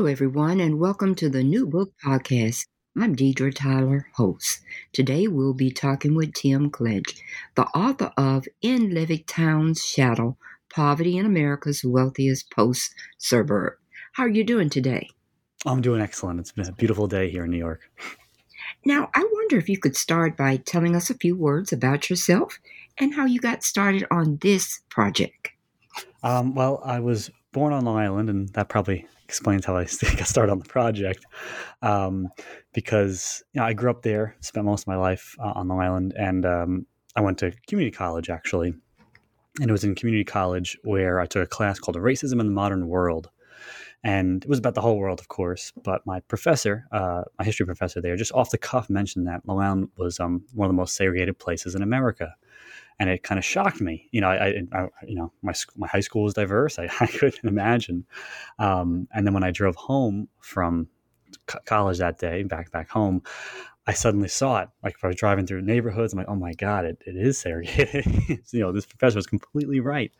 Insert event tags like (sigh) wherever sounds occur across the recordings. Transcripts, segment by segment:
Hello, everyone, and welcome to the New Book Podcast. I'm Deidre Tyler, host. Today we'll be talking with Tim Keogh, the author of In Levittown's Shadow Poverty in America's Wealthiest Post Suburb. How are you doing today? I'm doing excellent. It's been a beautiful day here in New York. Now, I wonder if you could start by telling us a few words about yourself and how you got started on this project. Um, well, I was born on Long Island, and that probably explains how I (laughs) got started on the project. Um, because you know, I grew up there, spent most of my life uh, on Long Island, and um, I went to community college actually. And it was in community college where I took a class called Racism in the Modern World. And it was about the whole world, of course. But my professor, uh, my history professor there, just off the cuff mentioned that Long Island was um, one of the most segregated places in America and it kind of shocked me. You know, I, I, you know, my my high school was diverse. I, (laughs) I couldn't imagine. Um, and then when I drove home from college that day, back back home, I suddenly saw it. Like if I was driving through neighborhoods, I'm like, oh my god, it, it is segregated. (laughs) you know, this professor was completely right.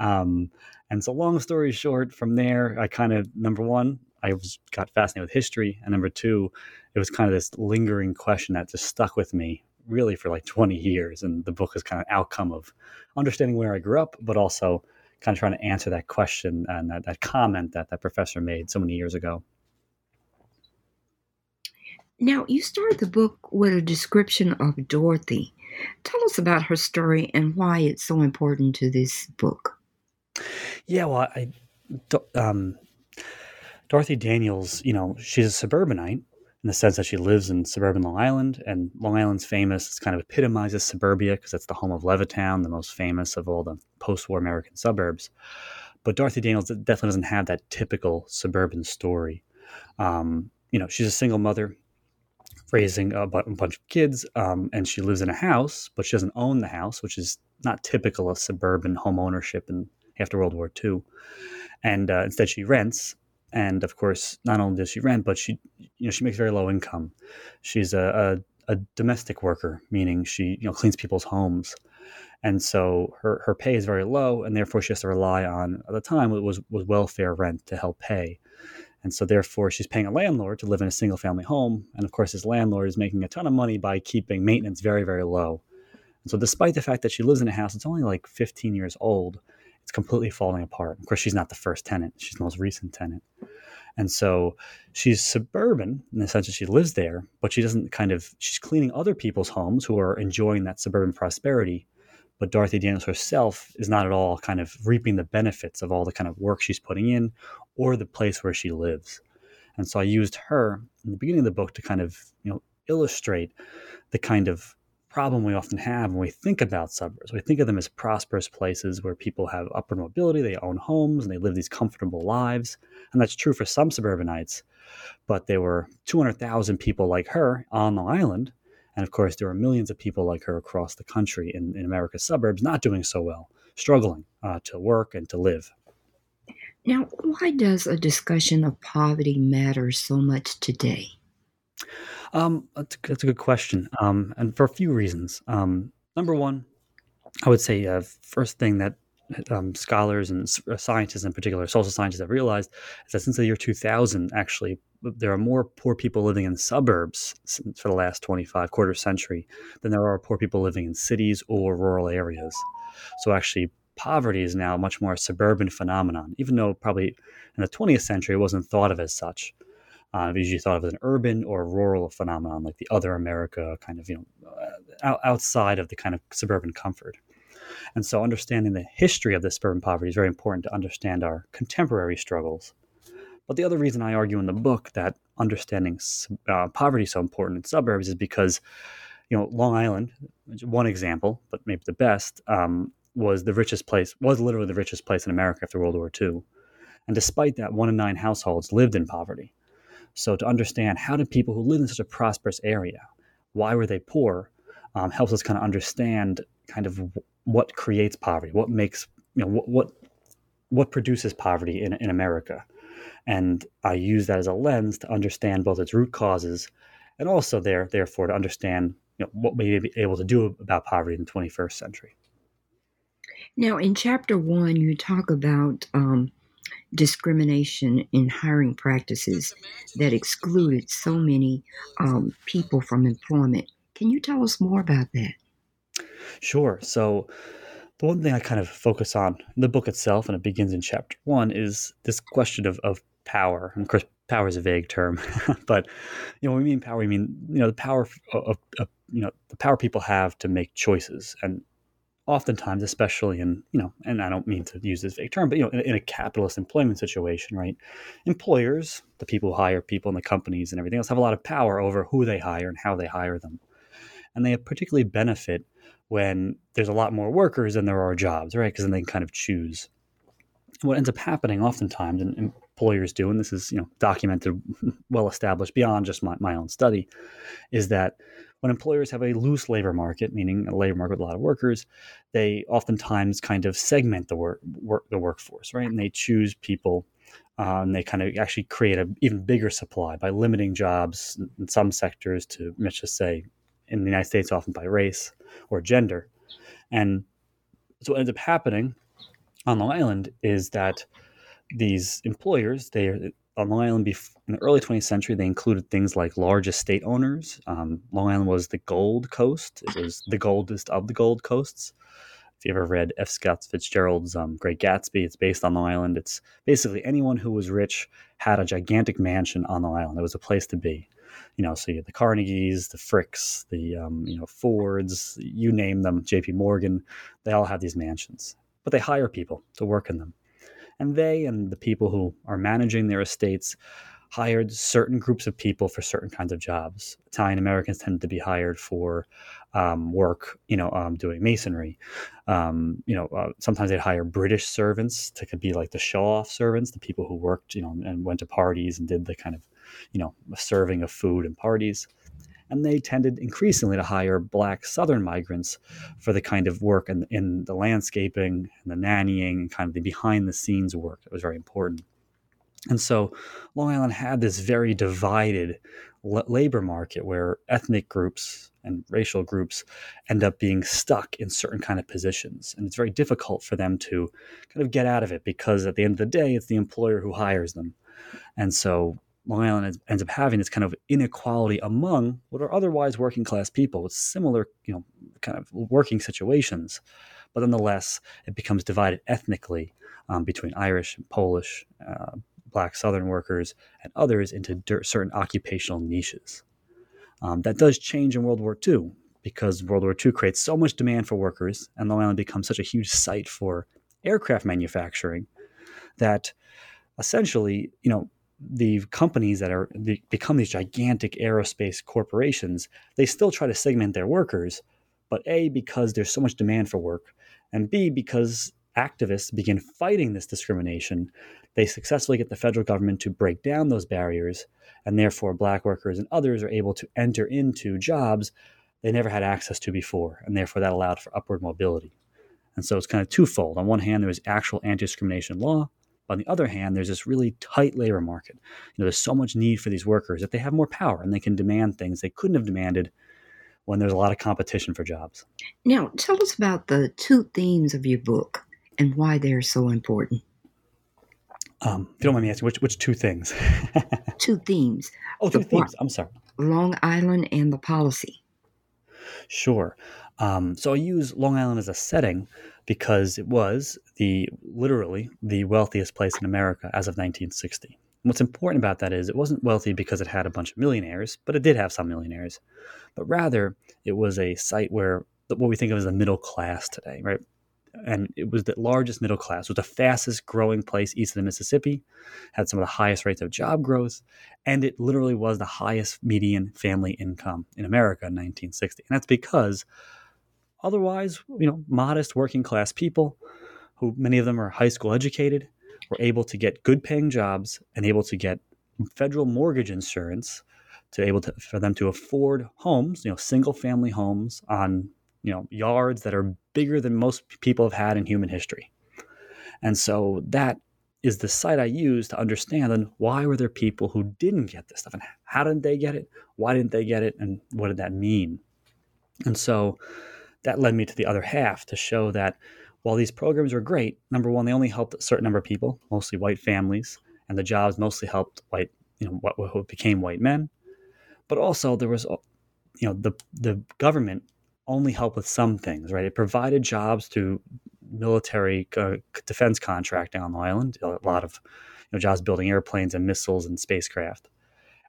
Um, and so, long story short, from there, I kind of number one, I was got fascinated with history, and number two, it was kind of this lingering question that just stuck with me really for like 20 years. And the book is kind of outcome of understanding where I grew up, but also kind of trying to answer that question and that, that comment that that professor made so many years ago. Now, you started the book with a description of Dorothy. Tell us about her story and why it's so important to this book. Yeah, well, I, um, Dorothy Daniels, you know, she's a suburbanite, in the sense that she lives in suburban Long Island, and Long Island's famous. It's kind of epitomizes suburbia because it's the home of Levittown, the most famous of all the post-war American suburbs. But Dorothy Daniels definitely doesn't have that typical suburban story. Um, you know, she's a single mother raising a, bunch of kids, um, and she lives in a house, but she doesn't own the house, which is not typical of suburban home ownership in after World War II. And uh, instead, she rents and of course, not only does she rent, but she, you know, she makes very low income. She's a, a, a domestic worker, meaning she, you know, cleans people's homes, and so her her pay is very low, and therefore she has to rely on at the time it was was welfare rent to help pay, and so therefore she's paying a landlord to live in a single family home, and of course his landlord is making a ton of money by keeping maintenance very very low. And so despite the fact that she lives in a house, it's only like 15 years old it's completely falling apart. Of course, she's not the first tenant; she's the most recent tenant, and so she's suburban in the sense that she lives there, but she doesn't kind of she's cleaning other people's homes who are enjoying that suburban prosperity. But Dorothy Daniels herself is not at all kind of reaping the benefits of all the kind of work she's putting in or the place where she lives. And so I used her in the beginning of the book to kind of, you know, illustrate the kind of problem we often have when we think about suburbs. We think of them as prosperous places where people have upward mobility, they own homes, and they live these comfortable lives. And that's true for some suburbanites. But there were 200,000 people like her on the island. And of course, there are millions of people like her across the country in, in America's suburbs not doing so well, struggling uh, to work and to live. Now, why does a discussion of poverty matter so much today? Um, that's, that's a good question, um, and for a few reasons. Um, number one, I would say uh, first thing that um, scholars and uh, scientists, in particular, social scientists, have realized is that since the year 2000, actually, there are more poor people living in suburbs for the last 25 quarter century than there are poor people living in cities or rural areas. So actually, poverty is now much more a suburban phenomenon, even though probably in the 20th century it wasn't thought of as such. Uh, usually thought of as an urban or rural phenomenon, like the other America, kind of you know, uh, outside of the kind of suburban comfort. And so, understanding the history of the suburban poverty is very important to understand our contemporary struggles. But the other reason I argue in the book that understanding uh, poverty is so important in suburbs is because, you know, Long Island, one example, but maybe the best, um, was the richest place, was literally the richest place in America after World War II And despite that, one in nine households lived in poverty. So to understand how did people who live in such a prosperous area, why were they poor, um, helps us kind of understand kind of what creates poverty, what makes you know what what, what produces poverty in, in America. And I use that as a lens to understand both its root causes and also there, therefore, to understand you know, what we may be able to do about poverty in the 21st century. Now, in chapter one, you talk about um, discrimination in hiring practices that excluded so many um, people from employment. Can you tell us more about that? Sure. So, the one thing I kind of focus on in the book itself, and it begins in chapter one, is this question of, of power. And of course, power is a vague term, (laughs) but you know, when we mean power, we mean you know the power of, of, of, you know the power people have to make choices, and oftentimes, especially in you know, and I don't mean to use this vague term, but you know, in, in a capitalist employment situation, right? Employers, the people who hire people in the companies and everything else, have a lot of power over who they hire and how they hire them, and they particularly benefit when there's a lot more workers than there are jobs, right? Because then they can kind of choose. What ends up happening oftentimes, and employers do, and this is you know documented, (laughs) well established beyond just my, my own study, is that when employers have a loose labor market, meaning a labor market with a lot of workers, they oftentimes kind of segment the work, work the workforce, right? And they choose people uh, and they kind of actually create an even bigger supply by limiting jobs in some sectors to, let's just say, in the United States, often by race or gender. And so what ends up happening on Long Island is that these employers, they are on Long Island in the early 20th century, they included things like large estate owners. Um, Long Island was the Gold Coast. It was the goldest of the Gold Coasts. If you ever read F. Scott Fitzgerald's um, Great Gatsby, it's based on Long Island. It's basically anyone who was rich had a gigantic mansion on Long Island. It was a place to be you know, so you had the Carnegies, the Fricks, the um, you know Fords, you name them, J.P. Morgan, they all have these mansions, but they hire people to work in them, and they and the people who are managing their estates hired certain groups of people for certain kinds of jobs. Italian Americans tended to be hired for um, work, you know, um, doing masonry. Um, you know, uh, sometimes they'd hire British servants to could be like the show-off servants, the people who worked, you know, and went to parties and did the kind of you know, serving of food and parties. And they tended increasingly to hire black Southern migrants for the kind of work in, in the landscaping and the nannying, kind of the behind the scenes work that was very important. And so Long Island had this very divided labor market where ethnic groups and racial groups end up being stuck in certain kind of positions. And it's very difficult for them to kind of get out of it because at the end of the day, it's the employer who hires them. And so Long Island ends up having this kind of inequality among what are otherwise working class people with similar, you know, kind of working situations, but nonetheless, it becomes divided ethnically um, between Irish and Polish, uh, Black Southern workers, and others into certain occupational niches. Um, that does change in World War II because World War II creates so much demand for workers, and Long Island becomes such a huge site for aircraft manufacturing that essentially, you know, the companies that are become these gigantic aerospace corporations, they still try to segment their workers, but A, because there's so much demand for work, and B, because activists begin fighting this discrimination, they successfully get the federal government to break down those barriers, and therefore black workers and others are able to enter into jobs they never had access to before, and therefore that allowed for upward mobility. And so it's kind of twofold. On one hand, there was actual anti discrimination law, on the other hand, there's this really tight labor market. You know, there's so much need for these workers that they have more power and they can demand things they couldn't have demanded when there's a lot of competition for jobs. Now, tell us about the two themes of your book and why they're so important. Um, if you don't mind me asking, which which two things? (laughs) two themes. Oh, two the themes. I'm sorry. Long Island and the policy. Sure. Um, so I use Long Island as a setting because it was the literally the wealthiest place in America as of 1960. And what's important about that is it wasn't wealthy because it had a bunch of millionaires, but it did have some millionaires. But rather, it was a site where what we think of as the middle class today, right? And it was the largest middle class, it was the fastest growing place east of the Mississippi, had some of the highest rates of job growth, and it literally was the highest median family income in America in 1960. And that's because otherwise, you know, modest working class people who many of them are high school educated, were able to get good paying jobs and able to get federal mortgage insurance to able to for them to afford homes, you know, single family homes on, you know, yards that are bigger than most people have had in human history. And so that is the site I use to understand and why were there people who didn't get this stuff and how didn't they get it? Why didn't they get it? And what did that mean? And so that led me to the other half to show that while these programs were great, number one, they only helped a certain number of people, mostly white families, and the jobs mostly helped white, you know, what, what became white men. But also there was, you know, the the government only helped with some things, right? It provided jobs to military uh, defense contracting on the island, a lot of you know, jobs building airplanes and missiles and spacecraft.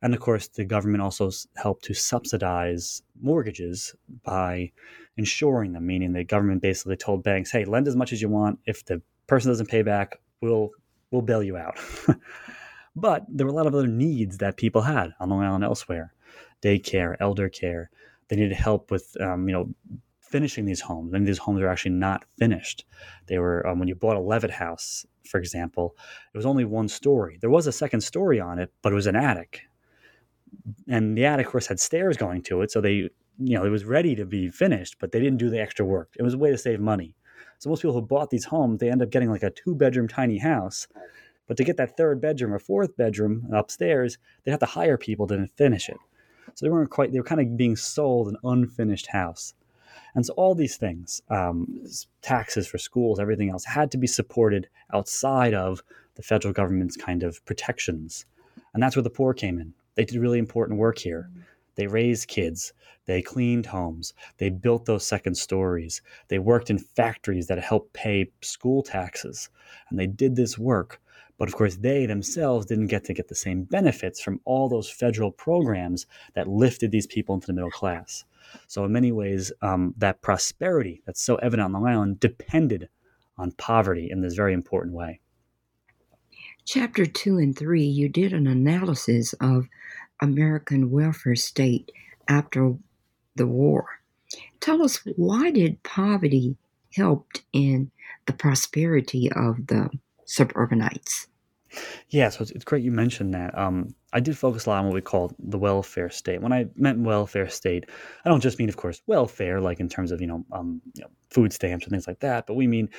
And of course, the government also helped to subsidize mortgages by insuring them, meaning the government basically told banks, "Hey, lend as much as you want. If the person doesn't pay back, we'll we'll bail you out." (laughs) but there were a lot of other needs that people had on Long Island elsewhere: daycare, elder care. They needed help with, um, you know, finishing these homes. Many of these homes are actually not finished. They were um, when you bought a Levitt house, for example, it was only one story. There was a second story on it, but it was an attic, and the attic, of course, had stairs going to it, so they, you know, it was ready to be finished, but they didn't do the extra work. It was a way to save money. So most people who bought these homes, they end up getting like a two-bedroom tiny house. But to get that third bedroom or fourth bedroom upstairs, they have to hire people to finish it. So they weren't quite, they were kind of being sold an unfinished house. And so all these things, um, taxes for schools, everything else, had to be supported outside of the federal government's kind of protections. And that's where the poor came in. They did really important work here. They raised kids. They cleaned homes. They built those second stories. They worked in factories that helped pay school taxes. And they did this work. But of course, they themselves didn't get to get the same benefits from all those federal programs that lifted these people into the middle class. So, in many ways, um, that prosperity that's so evident on Long Island depended on poverty in this very important way. Chapter two and three, you did an analysis of American welfare state after the war. Tell us why did poverty helped in the prosperity of the suburbanites? Yeah, so it's, it's great you mentioned that. Um, I did focus a lot on what we call the welfare state. When I meant welfare state, I don't just mean, of course, welfare, like in terms of you know, um, you know, food stamps and things like that, but we mean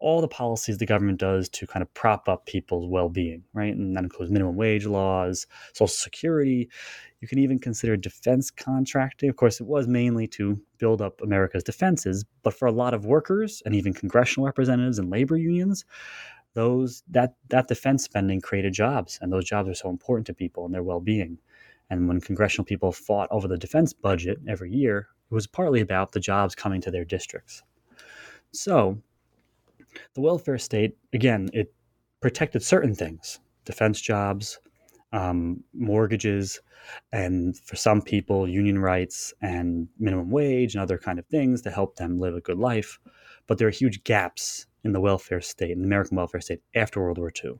all the policies the government does to kind of prop up people's well-being, right? And that includes minimum wage laws, Social Security. You can even consider defense contracting. Of course, it was mainly to build up America's defenses, but for a lot of workers and even congressional representatives and labor unions, those that that defense spending created jobs, and those jobs are so important to people and their well-being. And when congressional people fought over the defense budget every year, it was partly about the jobs coming to their districts. So, the welfare state again it protected certain things: defense jobs, um, mortgages, and for some people, union rights and minimum wage and other kind of things to help them live a good life. But there are huge gaps in the welfare state, in the American welfare state after World War II.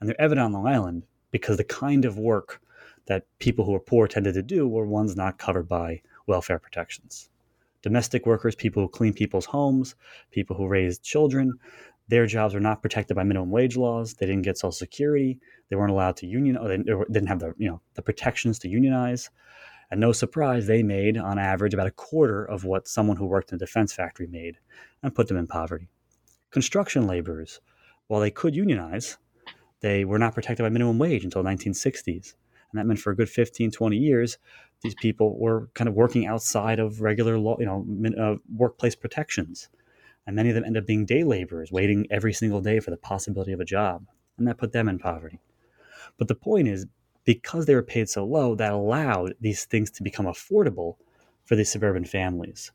And they're evident on Long Island because the kind of work that people who were poor tended to do were ones not covered by welfare protections. Domestic workers, people who clean people's homes, people who raised children, their jobs were not protected by minimum wage laws. They didn't get Social Security. They weren't allowed to union. Or they didn't have the you know the protections to unionize. And no surprise, they made on average about a quarter of what someone who worked in a defense factory made, and put them in poverty. Construction laborers, while they could unionize, they were not protected by minimum wage until the 1960s. And that meant for a good 15, 20 years, these people were kind of working outside of regular law, you know, uh, workplace protections. And many of them end up being day laborers, waiting every single day for the possibility of a job. And that put them in poverty. But the point is, because they were paid so low, that allowed these things to become affordable for these suburban families.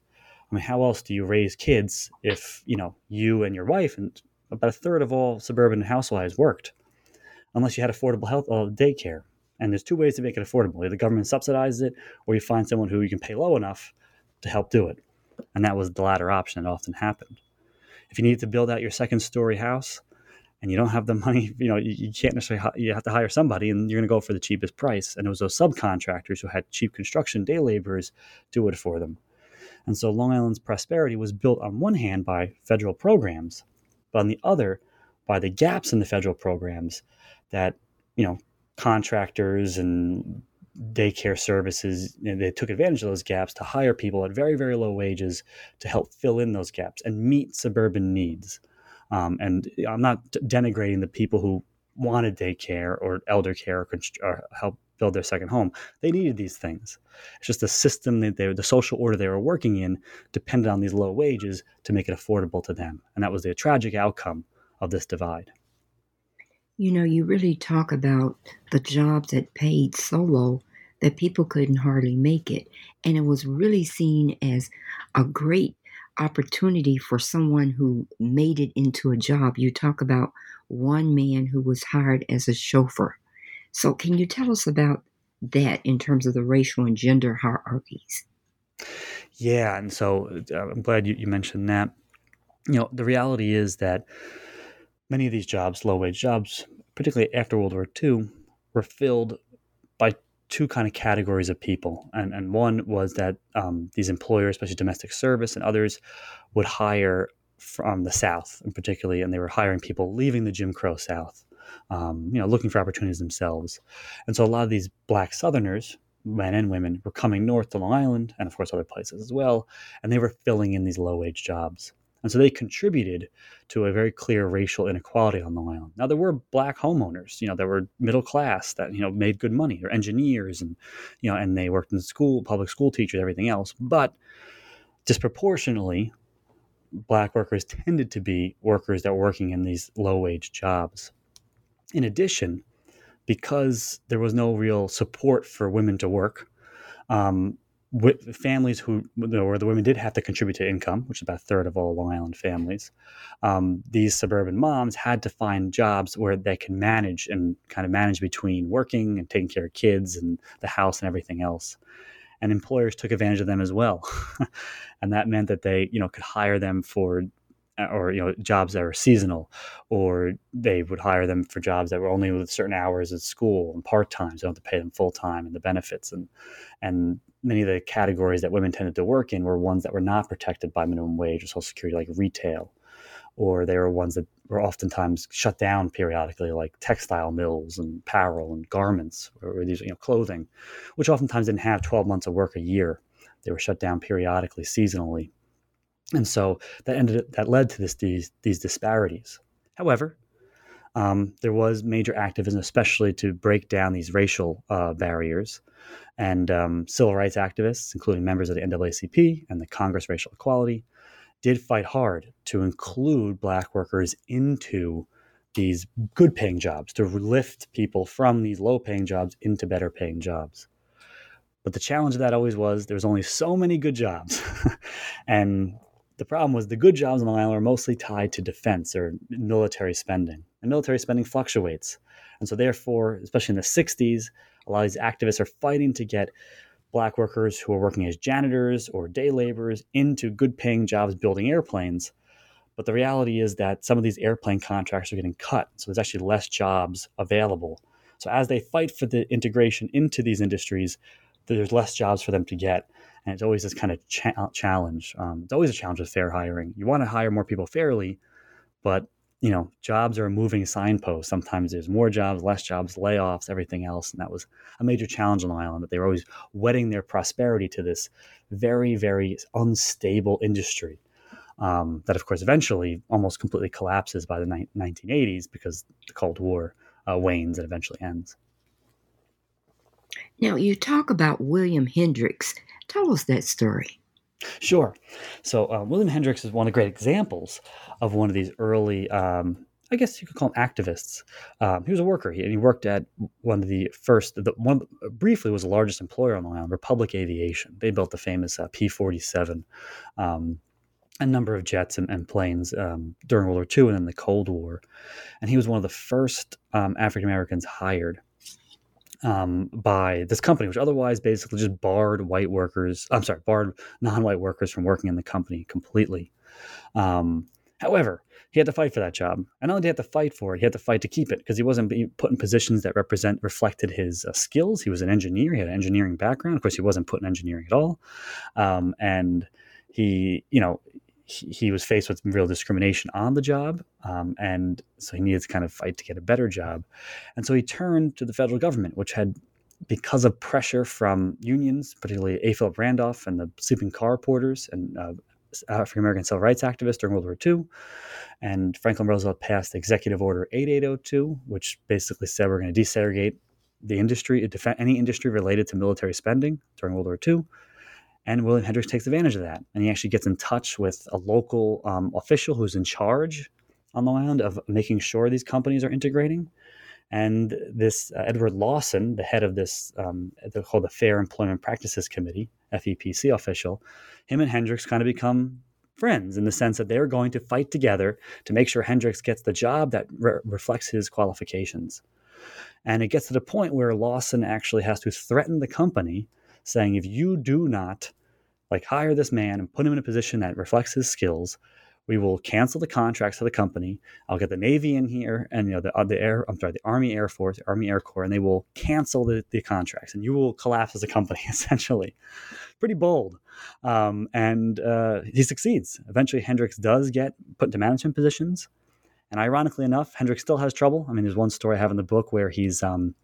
Mean, how else do you raise kids if you know you and your wife and about a third of all suburban housewives worked, unless you had affordable health uh, daycare. And there's two ways to make it affordable: either the government subsidizes it, or you find someone who you can pay low enough to help do it. And that was the latter option that often happened. If you need to build out your second story house and you don't have the money, (laughs) you know, you, you can't necessarily, you have to hire somebody and you're going to go for the cheapest price. And it was those subcontractors who had cheap construction day laborers do it for them. And so Long Island's prosperity was built on one hand by federal programs, but on the other by the gaps in the federal programs that you know contractors and daycare services you know, they took advantage of those gaps to hire people at very very low wages to help fill in those gaps and meet suburban needs. Um, and i'm not denigrating the people who wanted daycare or elder care or, or help build their second home they needed these things it's just the system that they the social order they were working in depended on these low wages to make it affordable to them and that was the tragic outcome of this divide you know, you really talk about the jobs that paid so low that people couldn't hardly make it. And it was really seen as a great opportunity for someone who made it into a job. You talk about one man who was hired as a chauffeur. So, can you tell us about that in terms of the racial and gender hierarchies? Yeah, and so uh, I'm glad you, you mentioned that. You know, the reality is that Many of these jobs, low wage jobs, particularly after World War II, were filled by two kind of categories of people. And, and one was that um, these employers, especially domestic service and others, would hire from the South, and particularly, and they were hiring people leaving the Jim Crow South, um, you know, looking for opportunities themselves. And so a lot of these black Southerners, men and women, were coming north to Long Island and, of course, other places as well, and they were filling in these low wage jobs. And so they contributed to a very clear racial inequality on Long Island. Now there were black homeowners, you know, that were middle class that, you know, made good money. They're engineers and, you know, and they worked in school, public school teachers, everything else. But disproportionately, black workers tended to be workers that were working in these low wage jobs. In addition, because there was no real support for women to work, um, with families who where the women did have to contribute to income, which is about a third of all Long Island families, um, these suburban moms had to find jobs where they can manage and kind of manage between working and taking care of kids and the house and everything else. And employers took advantage of them as well, (laughs) and that meant that they you know could hire them for Uh, or you know jobs that were seasonal or they would hire them for jobs that were only with certain hours at school and part-time so don't have to pay them full-time and the benefits. And and many of the categories that women tended to work in were ones that were not protected by minimum wage or social security like retail or they were ones that were oftentimes shut down periodically like textile mills and apparel and garments or these you know clothing which oftentimes didn't have 12 months of work a year. They were shut down periodically seasonally and so that ended that led to this these these disparities. However, um, there was major activism, especially to break down these racial uh, barriers, and um, civil rights activists, including members of the NAACP and the Congress Racial Equality, did fight hard to include black workers into these good paying jobs to lift people from these low paying jobs into better paying jobs. But the challenge of that always was there was only so many good jobs. (laughs) and the problem was the good jobs on the island were mostly tied to defense or military spending, and military spending fluctuates. And so, therefore, especially in the 60s, a lot of these activists are fighting to get black workers who are working as janitors or day laborers into good paying jobs building airplanes. But the reality is that some of these airplane contracts are getting cut. So there's actually less jobs available. So as they fight for the integration into these industries, there's less jobs for them to get and it's always this kind of cha- challenge. Um, it's always a challenge with fair hiring. You want to hire more people fairly, but you know, jobs are a moving signpost. Sometimes there's more jobs, less jobs, layoffs, everything else, and that was a major challenge on the island. That they were always wedding their prosperity to this very, very unstable industry. Um, that, of course, eventually almost completely collapses by the ni- 1980s because the Cold War uh, wanes and eventually ends. Now, you talk about William Hendricks Tell us that story. Sure. So uh, William Hendricks is one of the great examples of one of these early, um, I guess you could call him activists. Um, he was a worker, he, and he worked at one of the first, the one briefly was the largest employer on the island, Republic Aviation. They built the famous uh, P-47. Um, a number of jets and, and planes um, during World War II and then the Cold War. And he was one of the first um, African Americans hired um, by this company, which otherwise basically just barred white workers. I'm sorry, barred non-white workers from working in the company completely. Um, however, he had to fight for that job, and not only did he have to fight for it, he had to fight to keep it because he wasn't being put in positions that represent reflected his uh, skills. He was an engineer; he had an engineering background. Of course, he wasn't put in engineering at all, um, and he, you know, he, was faced with real discrimination on the job, um, and so he needed to kind of fight to get a better job, and so he turned to the federal government, which had because of pressure from unions, particularly A. Philip Randolph and the sleeping car porters and uh, African American civil rights activists during World War II. And Franklin Roosevelt passed Executive Order 8802, which basically said we're going to desegregate the industry, any industry related to military spending during World War II. And William Hendricks takes advantage of that. And he actually gets in touch with a local um, official who's in charge on the land of making sure these companies are integrating. And this uh, Edward Lawson, the head of this, um, called the Fair Employment Practices Committee, FEPC official, him and Hendricks kind of become friends in the sense that they're going to fight together to make sure Hendricks gets the job that re- reflects his qualifications. And it gets to the point where Lawson actually has to threaten the company, saying, if you do not like hire this man and put him in a position that reflects his skills, we will cancel the contracts to the company. I'll get the Navy in here and you know the, uh, the air I'm sorry the Army Air Force, Army Air Corps, and they will cancel the, the contracts, and you will collapse as a company (laughs) essentially. Pretty bold, um, and uh, he succeeds. Eventually, Hendricks does get put into management positions, and ironically enough, Hendricks still has trouble. I mean, there's one story I have in the book where he's um,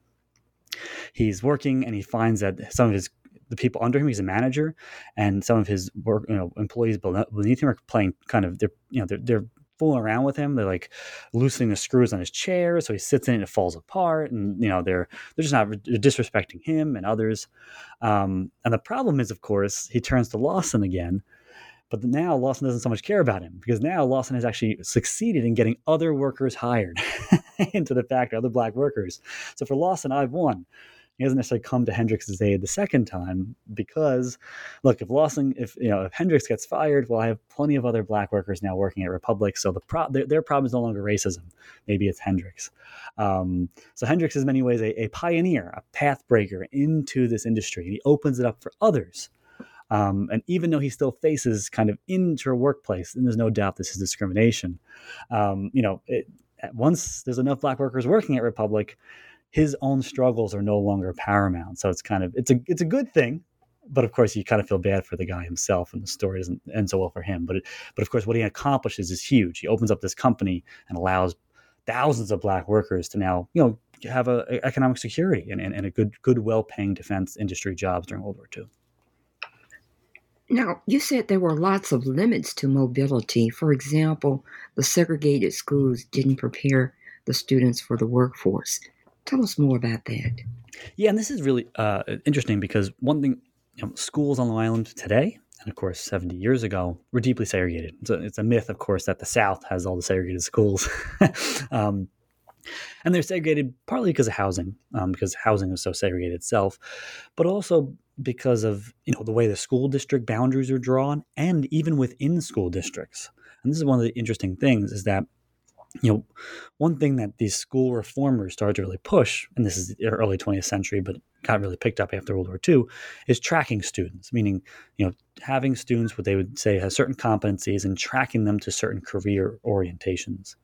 he's working and he finds that some of his the people under him. He's a manager, and some of his work, you know, employees beneath him are playing kind of they're you know they're they're fooling around with him. They're like loosening the screws on his chair, so he sits in it and it falls apart. And you know they're they're just not they're disrespecting him and others. Um, and the problem is, of course, he turns to Lawson again. But now Lawson doesn't so much care about him because now Lawson has actually succeeded in getting other workers hired (laughs) into the factory, other black workers. So for Lawson, I've won he doesn't necessarily come to Hendricks' aid the second time because, look, if Lawson, if you know, if Hendricks gets fired, well, I have plenty of other black workers now working at Republic, so the pro- their, their problem is no longer racism. Maybe it's Hendricks. Um, so Hendricks is in many ways a, a pioneer, a path breaker into this industry. He opens it up for others. Um, and even though he still faces kind of inter workplace, and there's no doubt this is discrimination, um, you know, it, once there's enough black workers working at Republic, his own struggles are no longer paramount. So it's kind of it's a it's a good thing, but of course you kind of feel bad for the guy himself, and the story doesn't end so well for him. But it, but of course what he accomplishes is huge. He opens up this company and allows thousands of black workers to now you know have a, a economic security and, and, and a good good well paying defense industry jobs during World War II. Now, you said there were lots of limits to mobility. For example, the segregated schools didn't prepare the students for the workforce. Tell us more about that. Yeah, and this is really uh, interesting because one thing, you know, schools on Long Island today, and of course 70 years ago, were deeply segregated. So it's a myth, of course, that the South has all the segregated schools. (laughs) um, and they're segregated partly because of housing, um, because housing is so segregated itself, but also because of you know the way the school district boundaries are drawn, and even within school districts. And this is one of the interesting things is that you know, one thing that these school reformers started to really push, and this is the early 20th century, but got really picked up after World War II, is tracking students, meaning, you know, having students what they would say has certain competencies and tracking them to certain career orientations.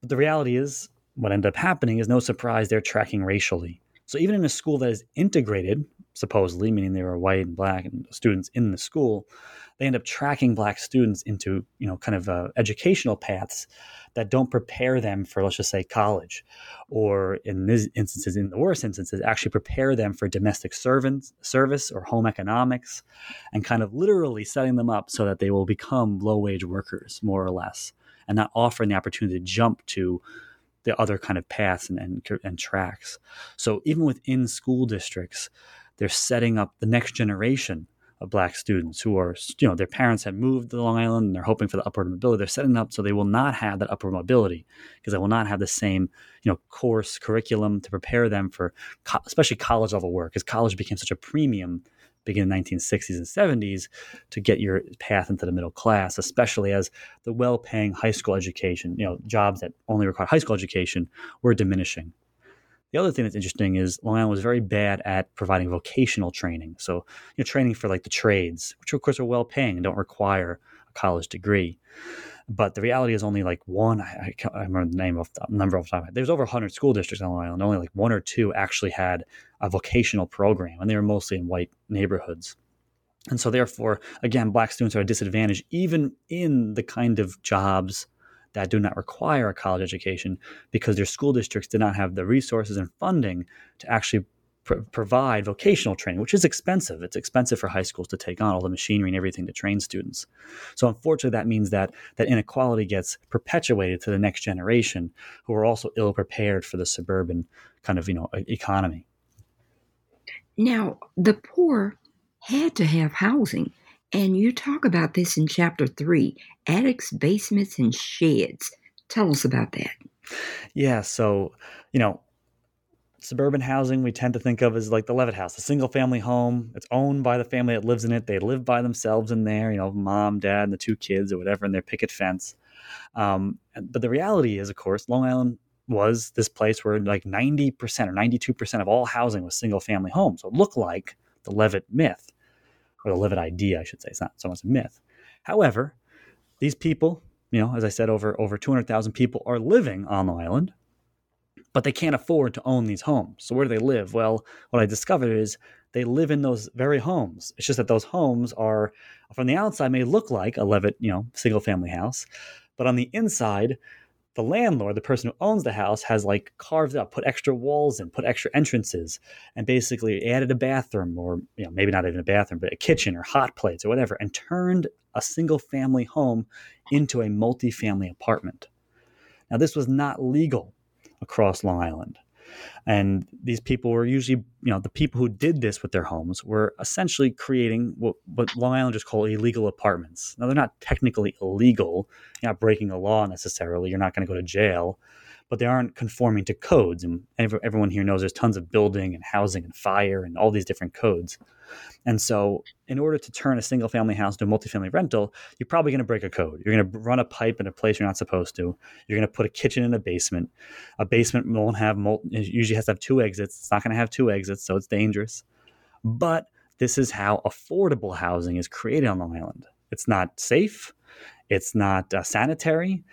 But the reality is, what ended up happening is no surprise they're tracking racially. So even in a school that is integrated, supposedly, meaning they were white and black and students in the school, they end up tracking black students into, you know, kind of uh, educational paths that don't prepare them for, let's just say, college, or in these instances, in the worst instances, actually prepare them for domestic servants service or home economics, and kind of literally setting them up so that they will become low wage workers, more or less, and not offering the opportunity to jump to the other kind of paths and, and, and tracks. So even within school districts, they're setting up the next generation of black students who are, you know, their parents have moved to Long Island and they're hoping for the upward mobility. They're setting up so they will not have that upward mobility because they will not have the same, you know, course curriculum to prepare them for, co- especially college level work, because college became such a premium beginning in the 1960s and 70s to get your path into the middle class, especially as the well-paying high school education, you know, jobs that only require high school education were diminishing. The other thing that's interesting is Long Island was very bad at providing vocational training. So, you know, training for like the trades, which of course are well paying and don't require a college degree. But the reality is only like one, I, I remember the name of the number of time. There's over 100 school districts on Long Island. Only like one or two actually had a vocational program, and they were mostly in white neighborhoods. And so, therefore, again, black students are at a disadvantage even in the kind of jobs that do not require a college education because their school districts did not have the resources and funding to actually pr- provide vocational training, which is expensive. It's expensive for high schools to take on all the machinery and everything to train students. So unfortunately, that means that that inequality gets perpetuated to the next generation, who are also ill prepared for the suburban kind of you know economy. Now, the poor had to have housing. And you talk about this in chapter three attics, basements, and sheds. Tell us about that. Yeah. So, you know, suburban housing we tend to think of as like the Levitt house, a single family home. It's owned by the family that lives in it. They live by themselves in there, you know, mom, dad, and the two kids or whatever in their picket fence. Um, but the reality is, of course, Long Island was this place where like 90% or 92% of all housing was single family homes. So it looked like the Levitt myth, or the Levitt idea, I should say. It's not so much a myth. However, these people, you know, as I said, over over 200,000 people are living on the Island but they can't afford to own these homes. So where do they live? Well, what I discovered is they live in those very homes. It's just that those homes are from the outside may look like a Levitt, you know, single family house, but on the inside, the landlord, the person who owns the house, has like carved up, put extra walls in, put extra entrances, and basically added a bathroom, or you know, maybe not even a bathroom, but a kitchen or hot plates or whatever, and turned a single family home into a multi-family apartment. Now, this was not legal across Long Island. And these people were usually, you know, the people who did this with their homes were essentially creating what, what Long Islanders call illegal apartments. Now, they're not technically illegal. You're not breaking a law necessarily. You're not going to go to jail but they aren't conforming to codes. And everyone here knows there's tons of building and housing and fire and all these different codes. And so, in order to turn a single family house to a multifamily rental, you're probably going to break a code. You're going to run a pipe in a place you're not supposed to. You're going to put a kitchen in a basement. A basement won't have, usually has to have two exits. It's not going to have two exits, so it's dangerous. But this is how affordable housing is created on Long Island. It's not safe, it's not uh, sanitary,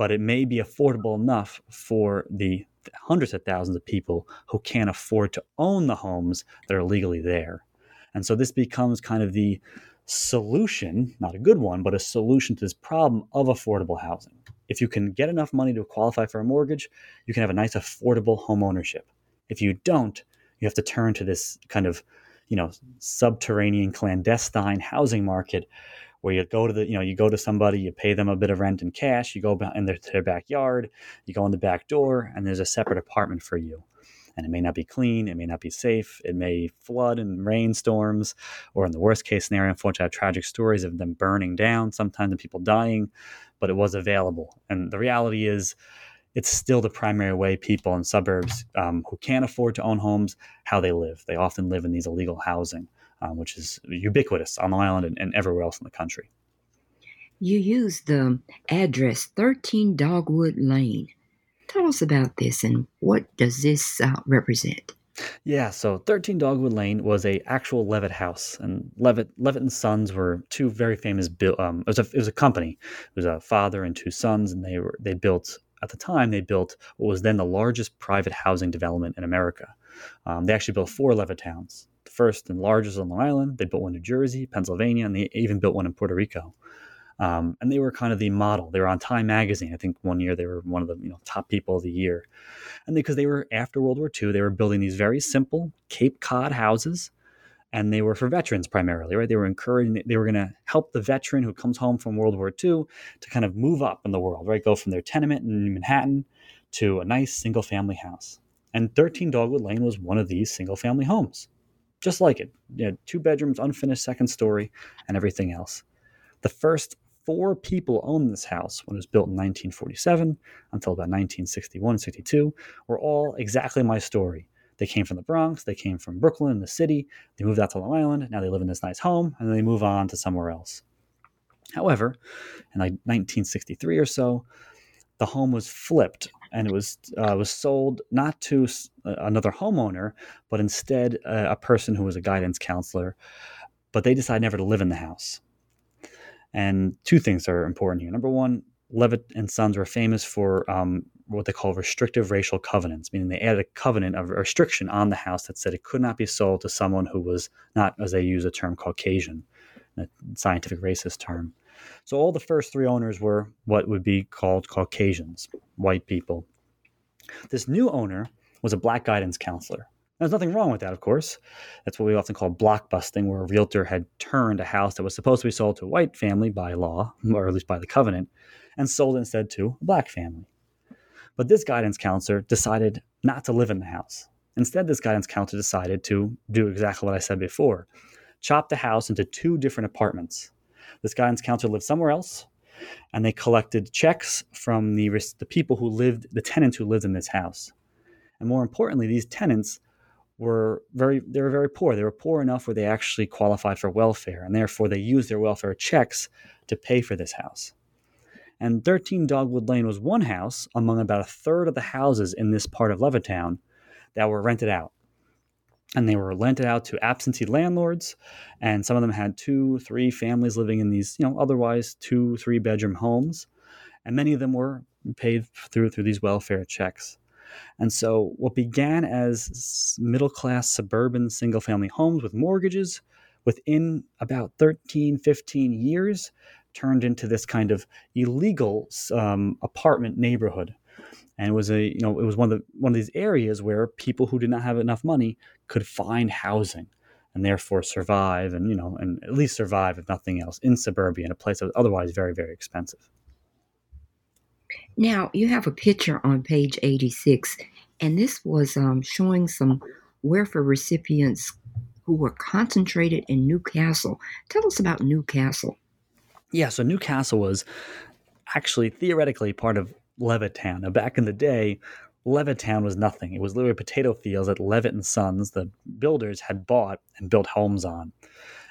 but it may be affordable enough for the hundreds of thousands of people who can't afford to own the homes that are legally there. And so this becomes kind of the solution, not a good one, but a solution to this problem of affordable housing. If you can get enough money to qualify for a mortgage, you can have a nice affordable home ownership. If you don't, you have to turn to this kind of, you know, subterranean clandestine housing market where you go to the you know you go to somebody you pay them a bit of rent in cash you go in their, their backyard you go in the back door and there's a separate apartment for you. And it may not be clean it may not be safe it may flood in rainstorms or in the worst case scenario unfortunately I have tragic stories of them burning down sometimes and people dying but it was available. And the reality is it's still the primary way people in suburbs um, who can't afford to own homes how they live. They often live in these illegal housing um, which is ubiquitous on the island and, and everywhere else in the country. You use the address 13 Dogwood Lane. Tell us about this and what does this uh, represent? Yeah, so 13 Dogwood Lane was a actual Levitt house, and Levitt Levitt and Sons were two very famous. Um, it was a it was a company. It was a father and two sons, and they were they built at the time they built what was then the largest private housing development in America. Um, they actually built four Levittowns the first and largest on Long Island. They built one in New Jersey, Pennsylvania, and they even built one in Puerto Rico. Um, and they were kind of the model. They were on Time magazine. I think one year they were one of the you know top people of the year, and because they, were after World War II, they were building these very simple Cape Cod houses, and they were for veterans primarily. Right? They were encouraging. They were going to help the veteran who comes home from World War II to kind of move up in the world. Right? Go from their tenement in Manhattan to a nice single family house. And 13 Dogwood Lane was one of these single family homes just like it. You know, two bedrooms, unfinished second story, and everything else. The first four people owned this house when it was built in 1947 until about 1961 62 were all exactly my story. They came from the Bronx, they came from Brooklyn, the city, they moved out to Long Island, now they live in this nice home, and then they move on to somewhere else. However, in like 1963 or so, the home was flipped and it was uh, was sold not to uh, another homeowner, but instead uh, a person who was a guidance counselor. But they decided never to live in the house. And two things are important here. Number one, Levitt and Sons were famous for um, what they call restrictive racial covenants, meaning they added a covenant of restriction on the house that said it could not be sold to someone who was not, as they use the term, Caucasian. a scientific racist term. So all the first three owners were what would be called Caucasians, white people. This new owner was a black guidance counselor. There's nothing wrong with that, of course. That's what we often call blockbusting, where a realtor had turned a house that was supposed to be sold to a white family by law, or at least by the covenant, and sold instead to a black family. But this guidance counselor decided not to live in the house. Instead, this guidance counselor decided to do exactly what I said before chop the house into two different apartments. This guidance counselor lived somewhere else, and they collected checks from the, the people who lived, the tenants who lived in this house. And more importantly, these tenants were very they were very poor. They were poor enough where they actually qualified for welfare, and therefore they used their welfare checks to pay for this house. And 13 Dogwood Lane was one house among about a third of the houses in this part of Levittown that were rented out. And they were rented out to absentee landlords, and some of them had two, three families living in these, you know, otherwise two, three bedroom homes. And many of them were paid through through these welfare checks. And so, what began as middle class suburban single family homes with mortgages, within about 13, 15 years, turned into this kind of illegal um, apartment neighborhood. And it was a, you know, it was one of the, one of these areas where people who did not have enough money could find housing and therefore survive and, you know, and at least survive if nothing else in suburbia in a place that was otherwise very, very expensive. Now, you have a picture on page 86, and this was um, showing some welfare recipients who were concentrated in New Cassel Tell us about New Cassel Yeah, so New Cassel was actually theoretically part of Levittown. Now, back in the day, Levittown was nothing. It was literally potato fields that Levitt and Sons, the builders, had bought and built homes on.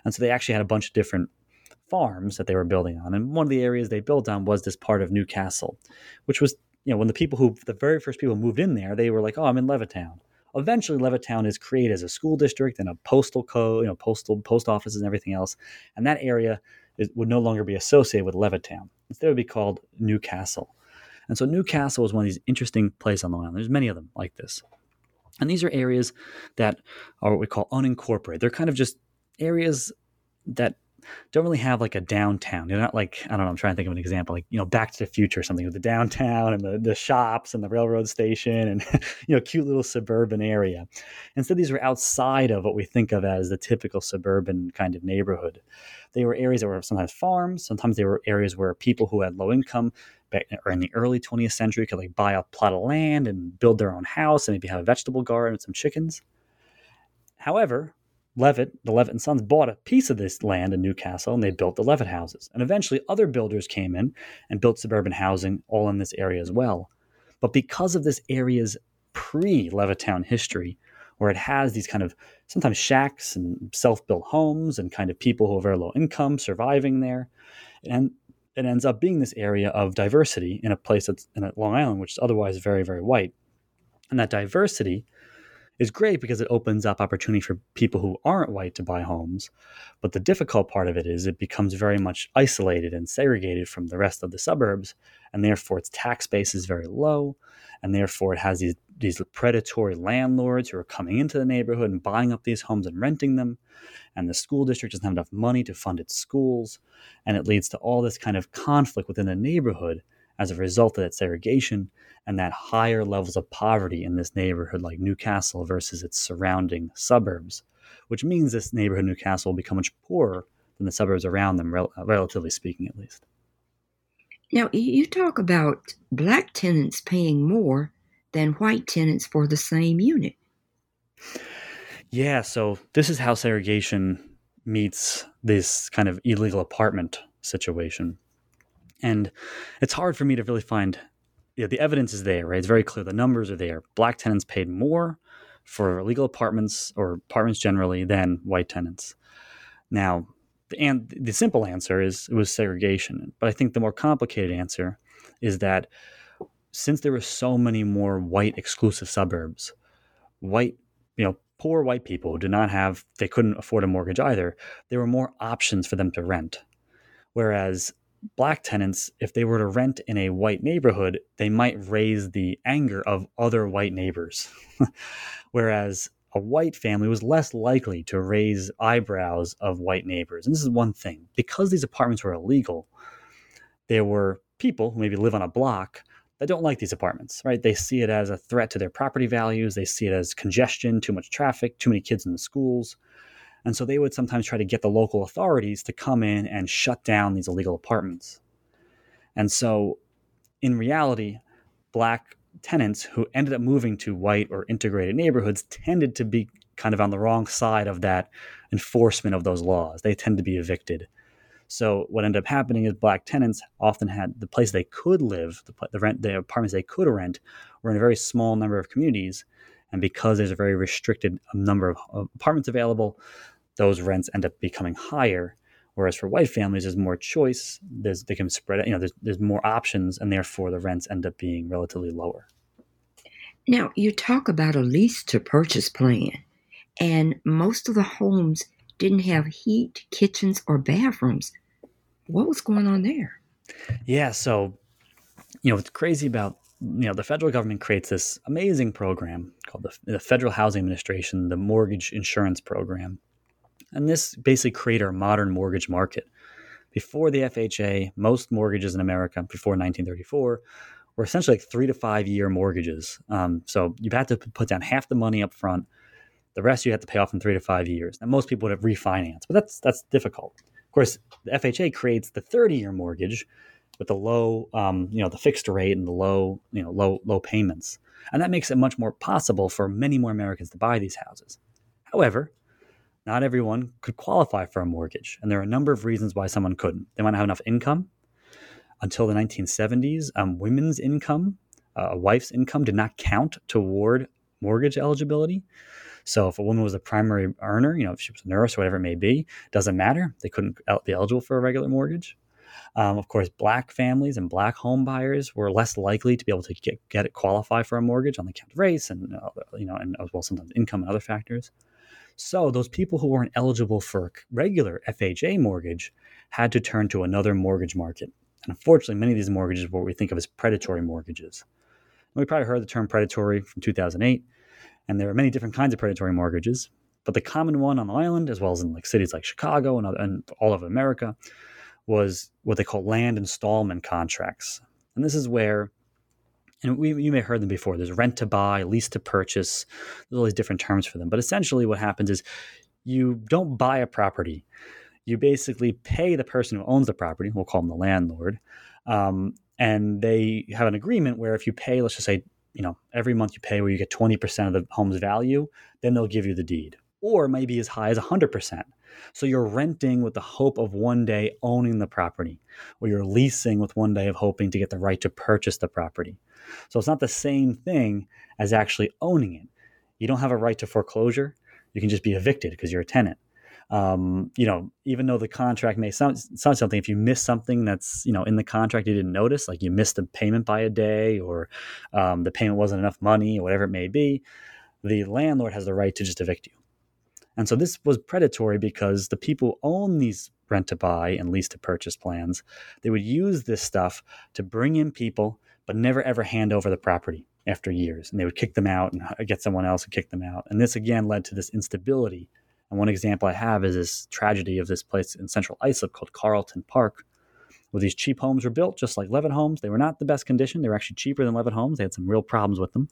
And so they actually had a bunch of different farms that they were building on. And one of the areas they built on was this part of New Cassel, which was, you know, when the people who, the very first people moved in there, they were like, oh, I'm in Levittown. Eventually, Levittown is created as a school district and a postal code, you know, postal post offices and everything else. And that area is, would no longer be associated with Levittown. Instead, it would be called New Cassel. And so New Cassel is one of these interesting places on the island. There's many of them like this. And these are areas that are what we call unincorporated. They're kind of just areas that don't really have like a downtown. They're not like I don't know. I'm trying to think of an example, like you know, Back to the Future or something with the downtown and the, the shops and the railroad station and (laughs) you know, cute little suburban area. Instead, these were outside of what we think of as the typical suburban kind of neighborhood. They were areas that were sometimes farms. Sometimes they were areas where people who had low income or in the early 20th century could like buy a plot of land and build their own house and maybe have a vegetable garden and some chickens. However, Levitt, the Levitt and Sons, bought a piece of this land in New Cassel and they built the Levitt houses. And eventually other builders came in and built suburban housing all in this area as well. But because of this area's pre Levittown history, where it has these kind of sometimes shacks and self built homes and kind of people who have very low income surviving there, and it ends up being this area of diversity in a place that's in Long Island, which is otherwise very, very white. And that diversity is great because it opens up opportunity for people who aren't white to buy homes. But the difficult part of it is it becomes very much isolated and segregated from the rest of the suburbs, and therefore its tax base is very low, and therefore it has these these predatory landlords who are coming into the neighborhood and buying up these homes and renting them, and the school district doesn't have enough money to fund its schools, and it leads to all this kind of conflict within the neighborhood as a result of that segregation and that higher levels of poverty in this neighborhood like New Cassel versus its surrounding suburbs, which means this neighborhood, New Cassel, will become much poorer than the suburbs around them, rel- relatively speaking, at least. Now, you talk about black tenants paying more than white tenants for the same unit. Yeah, so this is how segregation meets this kind of illegal apartment situation. And it's hard for me to really find you know, the evidence is there, right? It's very clear. The numbers are there. Black tenants paid more for legal apartments or apartments generally than white tenants. Now, the, and the simple answer is it was segregation. But I think the more complicated answer is that since there were so many more white exclusive suburbs, white, you know, poor white people did not have, they couldn't afford a mortgage either, there were more options for them to rent. Whereas black tenants, if they were to rent in a white neighborhood, they might raise the anger of other white neighbors. (laughs) Whereas a white family was less likely to raise eyebrows of white neighbors. And this is one thing because these apartments were illegal, there were people who maybe live on a block that don't like these apartments, right? They see it as a threat to their property values. They see it as congestion, too much traffic, too many kids in the schools. And so they would sometimes try to get the local authorities to come in and shut down these illegal apartments. And so in reality, black tenants who ended up moving to white or integrated neighborhoods tended to be kind of on the wrong side of that enforcement of those laws. They tend to be evicted. So what ended up happening is black tenants often had the place they could live, the, the rent, the apartments they could rent, were in a very small number of communities, and because there's a very restricted uh, number of, of apartments available, those rents end up becoming higher. Whereas for white families, there's more choice. There's they can spread. You know, there's there's more options, and therefore the rents end up being relatively lower. Now you talk about a lease to purchase plan, and most of the homes didn't have heat, kitchens, or bathrooms. What was going on there? Yeah, so you know what's crazy about you know the federal government creates this amazing program called the, the Federal Housing Administration, the Mortgage Insurance Program, and this basically created our modern mortgage market. Before the FHA, most mortgages in America before 1934 were essentially like three to five year mortgages. Um, so you had to put down half the money up front the rest you have to pay off in three to five years. And most people would have refinanced, but that's that's difficult. Of course, the FHA creates the 30-year mortgage with the low, um, you know, the fixed rate and the low, you know, low low payments, and that makes it much more possible for many more Americans to buy these houses. However, not everyone could qualify for a mortgage, and there are a number of reasons why someone couldn't. They might not have enough income. Until the 1970s, um, women's income, uh, a wife's income, did not count toward mortgage eligibility. So if a woman was a primary earner, you know, if she was a nurse or whatever it may be, doesn't matter. They couldn't be eligible for a regular mortgage. Um, of course, black families and black home buyers were less likely to be able to get, get it qualify for a mortgage on the account of race and uh, you know, and as well sometimes income and other factors. So those people who weren't eligible for a regular FHA mortgage had to turn to another mortgage market. And unfortunately, many of these mortgages were what we think of as predatory mortgages. And we probably heard the term predatory from 2008. And there are many different kinds of predatory mortgages, but the common one on the island, as well as in like cities like Chicago and, and all of America, was what they call land installment contracts. And this is where, and we, you may have heard them before. There's rent to buy, lease to purchase. There's all these different terms for them. But essentially, what happens is you don't buy a property. You basically pay the person who owns the property. We'll call them the landlord. Um, and they have an agreement where if you pay, let's just say you know, every month you pay where you get 20% of the home's value, then they'll give you the deed. Or maybe as high as 100%. So you're renting with the hope of one day owning the property, or you're leasing with one day of hoping to get the right to purchase the property. So it's not the same thing as actually owning it. You don't have a right to foreclosure. You can just be evicted because you're a tenant um, you know, even though the contract may sound, sound something, if you miss something that's, you know, in the contract you didn't notice, like you missed a payment by a day or um, the payment wasn't enough money or whatever it may be, the landlord has the right to just evict you. And so this was predatory because the people who own these rent to buy and lease to purchase plans, they would use this stuff to bring in people, but never ever hand over the property after years. And they would kick them out and get someone else to kick them out. And this again led to this instability and one example I have is this tragedy of this place in central Islip called Carleton Park, where these cheap homes were built, just like Levitt homes. They were not the best condition. They were actually cheaper than Levitt homes. They had some real problems with them.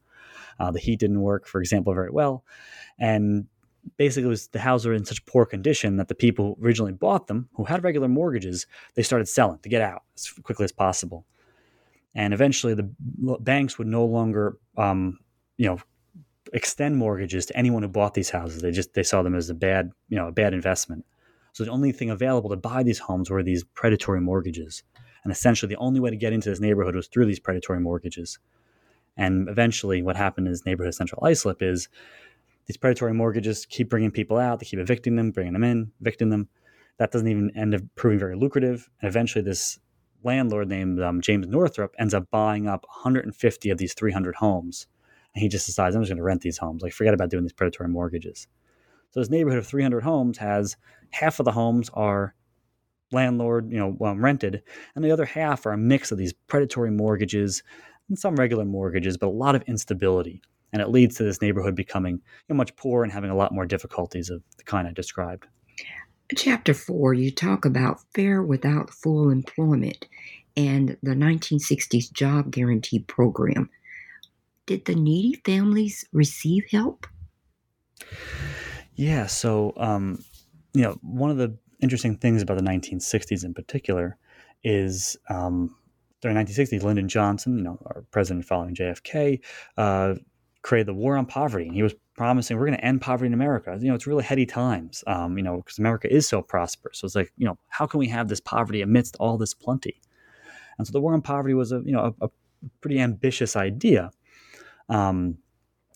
Uh, the heat didn't work, for example, very well. And basically, was the houses were in such poor condition that the people who originally bought them, who had regular mortgages, they started selling to get out as quickly as possible. And eventually, the banks would no longer, um, you know, extend mortgages to anyone who bought these houses. They just they saw them as a bad, you know, a bad investment. So the only thing available to buy these homes were these predatory mortgages. And essentially the only way to get into this neighborhood was through these predatory mortgages. And eventually what happened in this neighborhood Central Islip is these predatory mortgages keep bringing people out, they keep evicting them, bringing them in, evicting them. That doesn't even end up proving very lucrative. And eventually this landlord named um, James Northrop ends up buying up 150 of these 300 homes and he just decides I'm just going to rent these homes. Like forget about doing these predatory mortgages. So this neighborhood of 300 homes has half of the homes are landlord, you know, um, rented, and the other half are a mix of these predatory mortgages and some regular mortgages, but a lot of instability. And it leads to this neighborhood becoming you know, much poorer and having a lot more difficulties of the kind I described. Chapter 4, you talk about fair without full employment and the 1960s job guarantee program. Did the needy families receive help? Yeah, so um, you know, one of the interesting things about the 1960s in particular is um, during 1960s, Lyndon Johnson, you know, our president following JFK, uh, created the War on Poverty, and he was promising we're going to end poverty in America. You know, it's really heady times, um, you know, because America is so prosperous. So it's like, you know, how can we have this poverty amidst all this plenty? And so the War on Poverty was a, you know, a, a pretty ambitious idea. Um,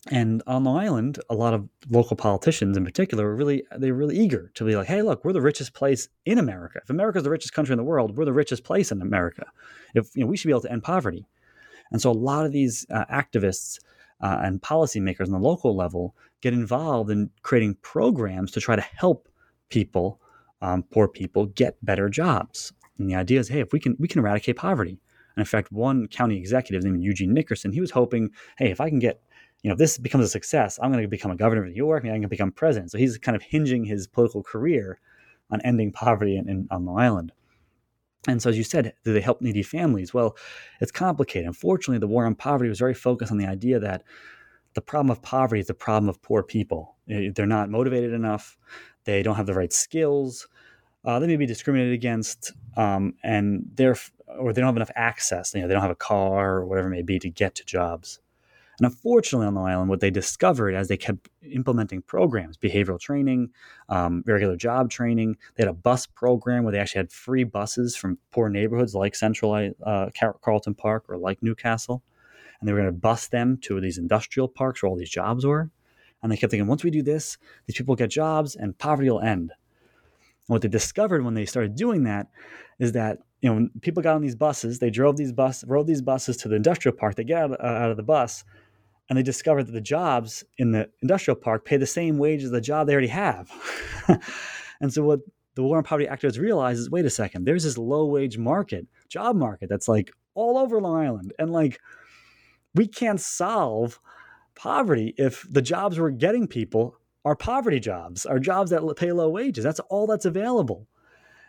and on Long Island, a lot of local politicians in particular were really they were really eager to be like, hey, look, we're the richest place in America. If America's the richest country in the world, we're the richest place in America. If you know, we should be able to end poverty. And so a lot of these uh, activists uh, and policymakers on the local level get involved in creating programs to try to help people, um, poor people, get better jobs. And the idea is, hey, if we can we can eradicate poverty. And in fact, one county executive named Eugene Nickerson, he was hoping, hey, if I can get you know, if this becomes a success, I'm going to become a governor of New York, maybe I'm going to become president. So he's kind of hinging his political career on ending poverty in, in, on Long Island. And so, as you said, do they help needy families? Well, it's complicated. Unfortunately, the war on poverty was very focused on the idea that the problem of poverty is the problem of poor people. Eh, they're not motivated enough. They don't have the right skills. Uh, they may be discriminated against, um, and they're or they don't have enough access. You know, they don't have a car or whatever it may be to get to jobs. And unfortunately, on the island, what they discovered as they kept implementing programs, behavioral training, um, regular job training, they had a bus program where they actually had free buses from poor neighborhoods like Central uh, Carleton Park or like New Cassel. And they were going to bus them to these industrial parks where all these jobs were. And they kept thinking, once we do this, these people get jobs and poverty will end. And what they discovered when they started doing that is that you know people got on these buses, they drove these bus rode these buses to the industrial park. They get out, uh, out of the bus, and they discovered that the jobs in the industrial park pay the same wage as the job they already have. (laughs) and so what the war on poverty activists realize is wait a second, there's this low wage market, job market that's like all over Long Island. And like we can't solve poverty if the jobs we're getting people are poverty jobs, are jobs that pay low wages. That's all that's available.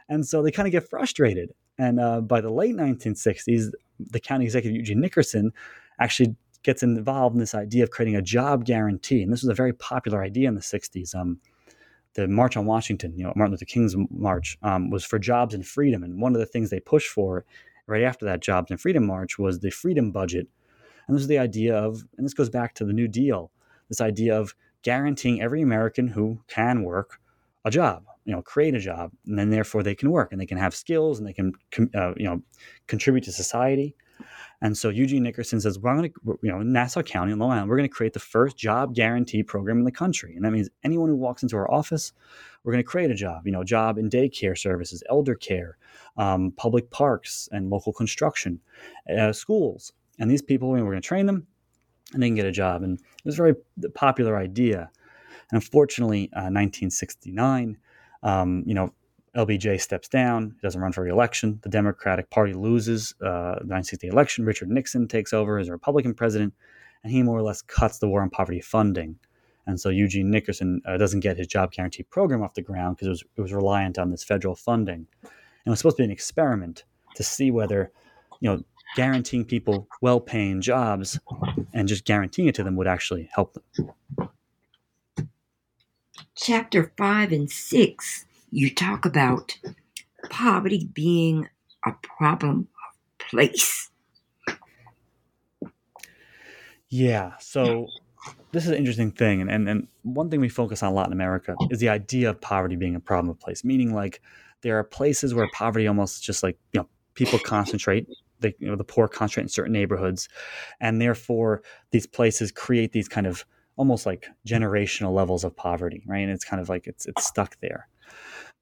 And so they kind of get frustrated. And uh, by the late 1960s, the county executive Eugene Nickerson actually gets involved in this idea of creating a job guarantee. And this was a very popular idea in the 60s. Um, the March on Washington, you know, Martin Luther King's march, um, was for jobs and freedom. And one of the things they pushed for right after that Jobs and Freedom March was the freedom budget. And this is the idea of, and this goes back to the New Deal, this idea of guaranteeing every American who can work a job, you know, create a job, and then therefore they can work and they can have skills and they can, uh, you know, contribute to society. And so Eugene Nickerson says, we're going to, you know, Nassau County in Long Island, we're going to create the first job guarantee program in the country. And that means anyone who walks into our office, we're going to create a job, you know, job in daycare services, elder care, um, public parks and local construction, uh, schools. And these people, we're going to train them and they can get a job. And it was a very popular idea. And unfortunately, uh, 1969, um, you know, LBJ steps down, doesn't run for re-election. The Democratic Party loses uh, the 1960 election. Richard Nixon takes over as a Republican president, and he more or less cuts the war on poverty funding. And so Eugene Nickerson uh, doesn't get his job guarantee program off the ground because it was, it was reliant on this federal funding. And it was supposed to be an experiment to see whether, you know, guaranteeing people well-paying jobs and just guaranteeing it to them would actually help them. Chapter five and six you talk about poverty being a problem of place. Yeah. So this is an interesting thing. And, and, and one thing we focus on a lot in America is the idea of poverty being a problem of place, meaning like there are places where poverty almost just like, you know, people concentrate. They, you know, the poor concentrate in certain neighborhoods. And therefore, these places create these kind of almost like generational levels of poverty, right? And it's kind of like it's it's stuck there.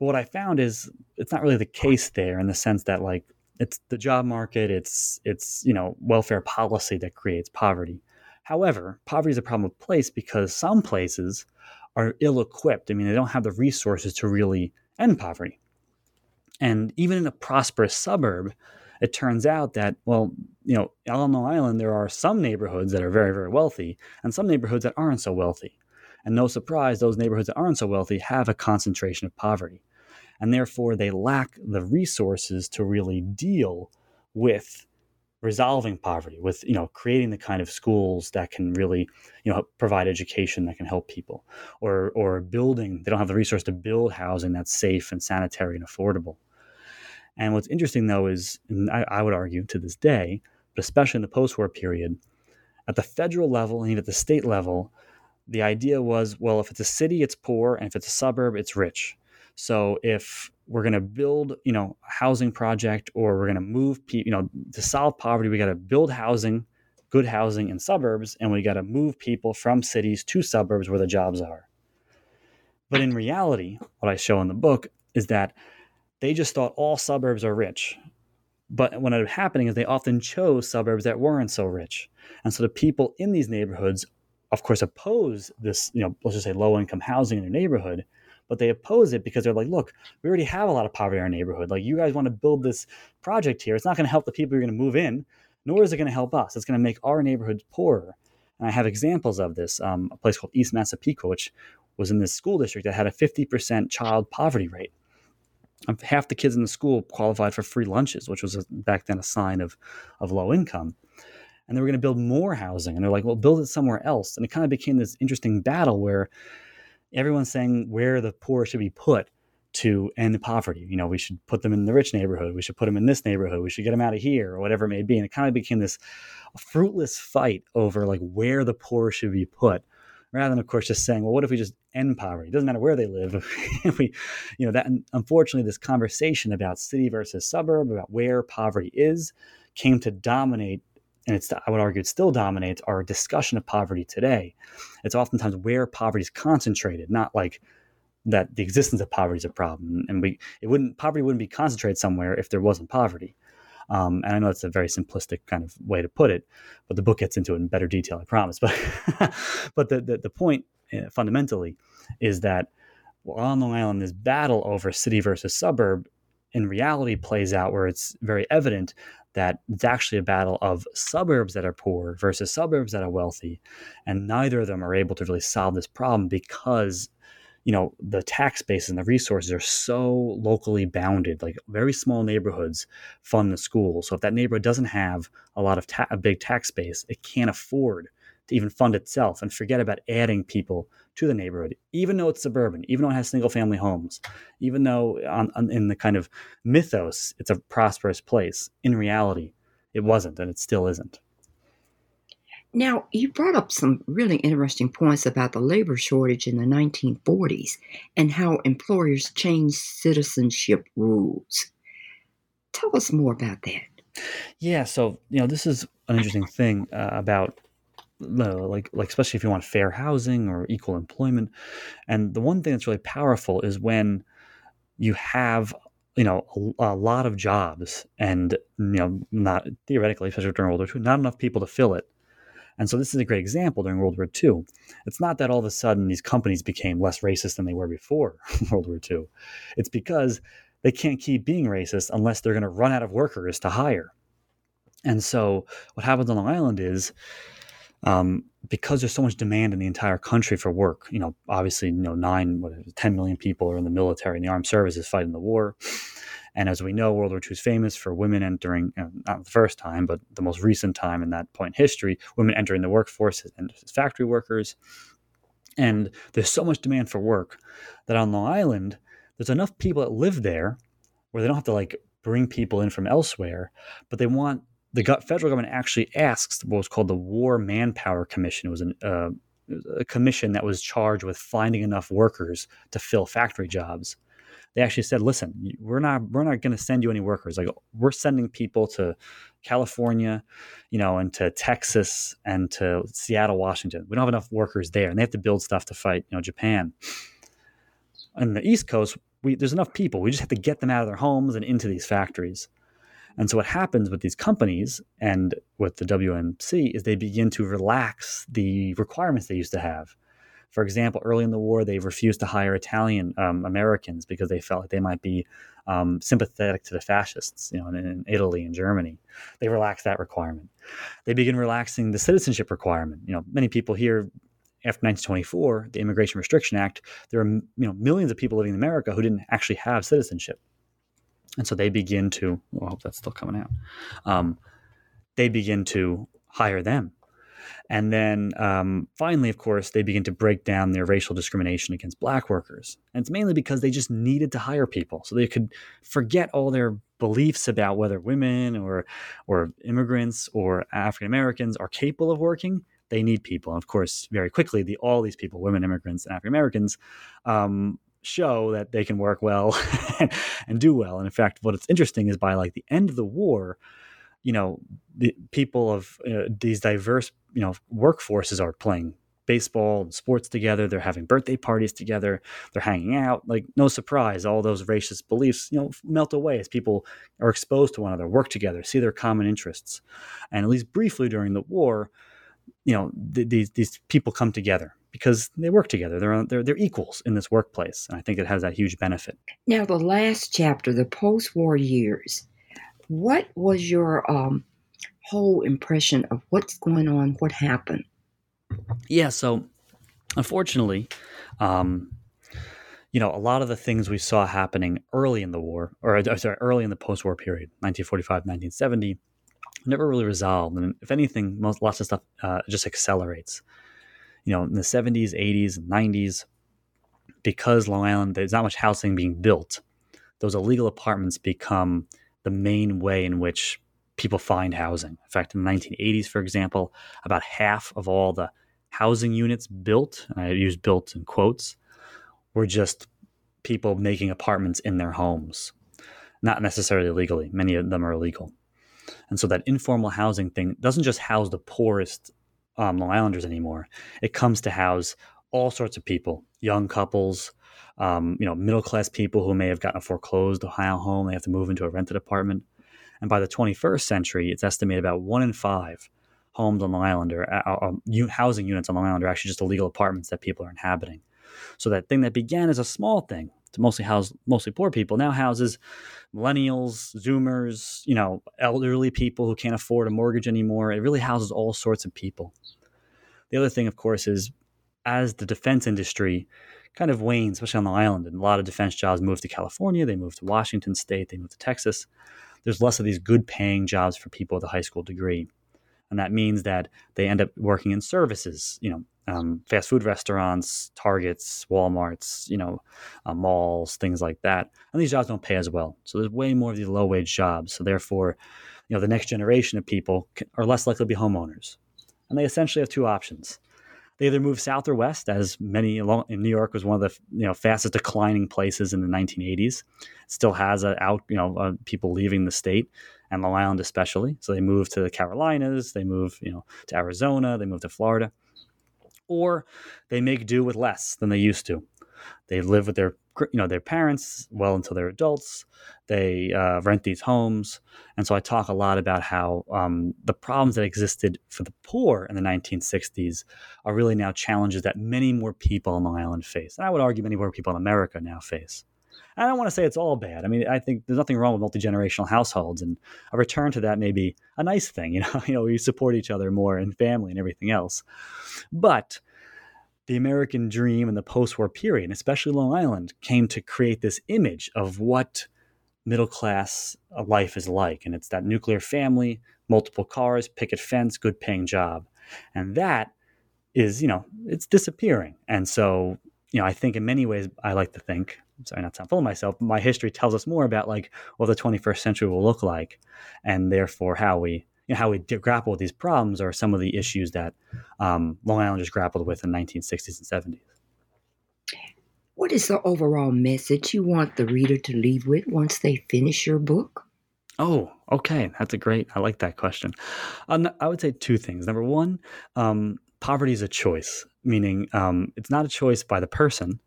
But what I found is it's not really the case there in the sense that like it's the job market, it's it's you know welfare policy that creates poverty. However, poverty is a problem of place because some places are ill-equipped. I mean, they don't have the resources to really end poverty. And even in a prosperous suburb, it turns out that, well, you know, Long Island, there are some neighborhoods that are very, very wealthy and some neighborhoods that aren't so wealthy. And no surprise, those neighborhoods that aren't so wealthy have a concentration of poverty. And therefore, they lack the resources to really deal with resolving poverty with you know creating the kind of schools that can really you know provide education that can help people or or building they don't have the resource to build housing that's safe and sanitary and affordable. And what's interesting though is I, I would argue to this day but especially in the post-war period at the federal level and even at the state level the idea was well if it's a city it's poor and if it's a suburb it's rich so if we're going to build, you know, a housing project or we're going to move people, you know, to solve poverty, we got to build housing, good housing in suburbs, and we got to move people from cities to suburbs where the jobs are. But in reality, what I show in the book is that they just thought all suburbs are rich. But what ended up happening is they often chose suburbs that weren't so rich. And so the people in these neighborhoods, of course, oppose this, you know, let's just say low income housing in their neighborhood but they oppose it because they're like, look, we already have a lot of poverty in our neighborhood. Like, you guys want to build this project here. It's not going to help the people who are going to move in, nor is it going to help us. It's going to make our neighborhoods poorer. And I have examples of this. Um, a place called East Massapequa, which was in this school district that had a 50% child poverty rate. Um, half the kids in the school qualified for free lunches, which was back then a sign of, of low income. And they were going to build more housing. And they're like, well, build it somewhere else. And it kind of became this interesting battle where everyone's saying where the poor should be put to end poverty. You know, we should put them in the rich neighborhood. We should put them in this neighborhood. We should get them out of here or whatever it may be. And it kind of became this fruitless fight over like where the poor should be put rather than of course just saying well what if we just end poverty it doesn't matter where they live (laughs) we you know that unfortunately this conversation about city versus suburb about where poverty is came to dominate and it's I would argue it still dominates our discussion of poverty today. It's oftentimes where poverty is concentrated, not like that the existence of poverty is a problem. And we it wouldn't poverty wouldn't be concentrated somewhere if there wasn't poverty. Um, and I know that's a very simplistic kind of way to put it, but the book gets into it in better detail, I promise. (laughs) But but the, the, the point uh, fundamentally is that well, on Long Island, this battle over city versus suburb in reality plays out where it's very evident that it's actually a battle of suburbs that are poor versus suburbs that are wealthy. And neither of them are able to really solve this problem because you know the tax base and the resources are so locally bounded like very small neighborhoods fund the school so if that neighborhood doesn't have a lot of ta- a big tax base it can't afford to even fund itself and forget about adding people to the neighborhood, even though it's suburban, even though it has single family homes, even though on, on, in the kind of mythos it's a prosperous place. In reality, it wasn't, and it still isn't. Now, you brought up some really interesting points about the labor shortage in the 1940s and how employers changed citizenship rules. Tell us more about that. Yeah, so you know this is an interesting thing uh, about like like especially if you want fair housing or equal employment. And the one thing that's really powerful is when you have you know a, a, lot of jobs and you know not theoretically especially during world war ii not enough people to fill it. And so this is a great example during world war ii it's not that all of a sudden these companies became less racist than they were before (laughs) world war ii it's because they can't keep being racist unless they're going to run out of workers to hire. And so what happens on long island is um, because there's so much demand in the entire country for work. You know, obviously, you know, nine, what, 10 million people are in the military and the armed services fighting the war. And as we know, World War II is famous for women entering, you know, not the first time, but the most recent time in that point in history, women entering the workforce and factory workers. And there's so much demand for work that on Long Island, there's enough people that live there where they don't have to like bring people in from elsewhere, but they want the federal government actually asks what was called the War Manpower Commission. It was, an, uh, a commission that was charged with finding enough workers to fill factory jobs. They actually said, "Listen, we're not we're not going to send you any workers. Like we're sending people to California, you know, and to Texas and to Seattle, Washington. We don't have enough workers there, and they have to build stuff to fight, you know, Japan. On the East Coast, we, there's enough people. We just have to get them out of their homes and into these factories." And so what happens with these companies and with the WMC is they begin to relax the requirements they used to have. For example, early in the war, they refused to hire Italian um, Americans because they felt like they might be um, sympathetic to the fascists, you know, in, in, Italy and Germany. They relaxed that requirement. They begin relaxing the citizenship requirement. You know, many people here after 1924, the Immigration Restriction Act, there are you know millions of people living in America who didn't actually have citizenship, and so they begin to. Well, I hope that's still coming out. Um, they begin to hire them and then um, finally, of course, they begin to break down their racial discrimination against black workers. And it's mainly because they just needed to hire people so they could forget all their beliefs about whether women or, or immigrants or African Americans are capable of working. They need people. And of course, very quickly, the, all these people, women, immigrants, and African Americans, um, show that they can work well (laughs) and do well. And in fact, what's interesting is by like the end of the war, you know, the people of uh, these diverse, you know, workforces are playing baseball and sports together. They're having birthday parties together. They're hanging out. Like no surprise, all those racist beliefs, you know, melt away as people are exposed to one another, work together, see their common interests, and at least briefly during the war, you know, th- these these people come together because they work together. They're they're they're equals in this workplace, and I think it has that huge benefit. Now, the last chapter, the post-war years what was your um, whole impression of what's going on? What happened? Yeah, so unfortunately, um, you know, a lot of the things we saw happening early in the war, or sorry, early in the post-war period, 1945, 1970, never really resolved. And if anything, most lots of stuff uh, just accelerates. You know, in the 70s, 80s, 90s, because Long Island, there's not much housing being built. Those illegal apartments become the main way in which people find housing. In fact, in the 1980s, for example, about half of all the housing units built, and I use built in quotes, were just people making apartments in their homes, not necessarily legally. Many of them are illegal. And so that informal housing thing doesn't just house the poorest um, Long Islanders anymore. It comes to house all sorts of people, young couples, um, you know, middle class people who may have gotten a foreclosed Ohio home, they have to move into a rented apartment. And by the 21st century, it's estimated about one in five homes on Long Island or uh, uh, housing units on Long Island are actually just illegal apartments that people are inhabiting. So that thing that began as a small thing to mostly house mostly poor people now houses millennials, Zoomers, you know, elderly people who can't afford a mortgage anymore. It really houses all sorts of people. The other thing, of course, is as the defense industry kind of wanes, especially on the island. And a lot of defense jobs move to California, they move to Washington State, they move to Texas. There's less of these good paying jobs for people with a high school degree. And that means that they end up working in services, you know, um, fast food restaurants, Targets, Walmarts, you know, uh, malls, things like that. And these jobs don't pay as well. So there's way more of these low wage jobs. So therefore, you know, the next generation of people are less likely to be homeowners. And they essentially have two options they either move south or west, as many in New York was one of the you know fastest declining places in the 1980s. It still has a out you know uh, people leaving the state and Long Island especially. So they move to the Carolinas, they move you know to Arizona, they move to Florida, or they make do with less than they used to. They live with their you know their parents well until they're adults. They uh, rent these homes, and so I talk a lot about how um, the problems that existed for the poor in the 1960s are really now challenges that many more people on Long Island face, and I would argue many more people in America now face. I don't want to say it's all bad. I mean, I think there's nothing wrong with multi generational households, and a return to that may be a nice thing. (laughs) You know, you know, we support each other more in family and everything else. But the American dream and the post war period, and especially Long Island, came to create this image of what middle class uh, life is like. And it's that nuclear family, multiple cars, picket fence, good paying job. And that is, you know, it's disappearing. And so, you know, I think in many ways, I like to think, sorry, not to sound full of myself, but my history tells us more about like what the 21st century will look like and therefore how we you know, how we grapple with these problems are some of the issues that um, Long Islanders grappled with in the 1960s and 70s. What is the overall message you want the reader to leave with once they finish your book? Oh, okay. That's a great, I like that question. Um, I would say two things. Number one, um, poverty is a choice, meaning um, it's not a choice by the person,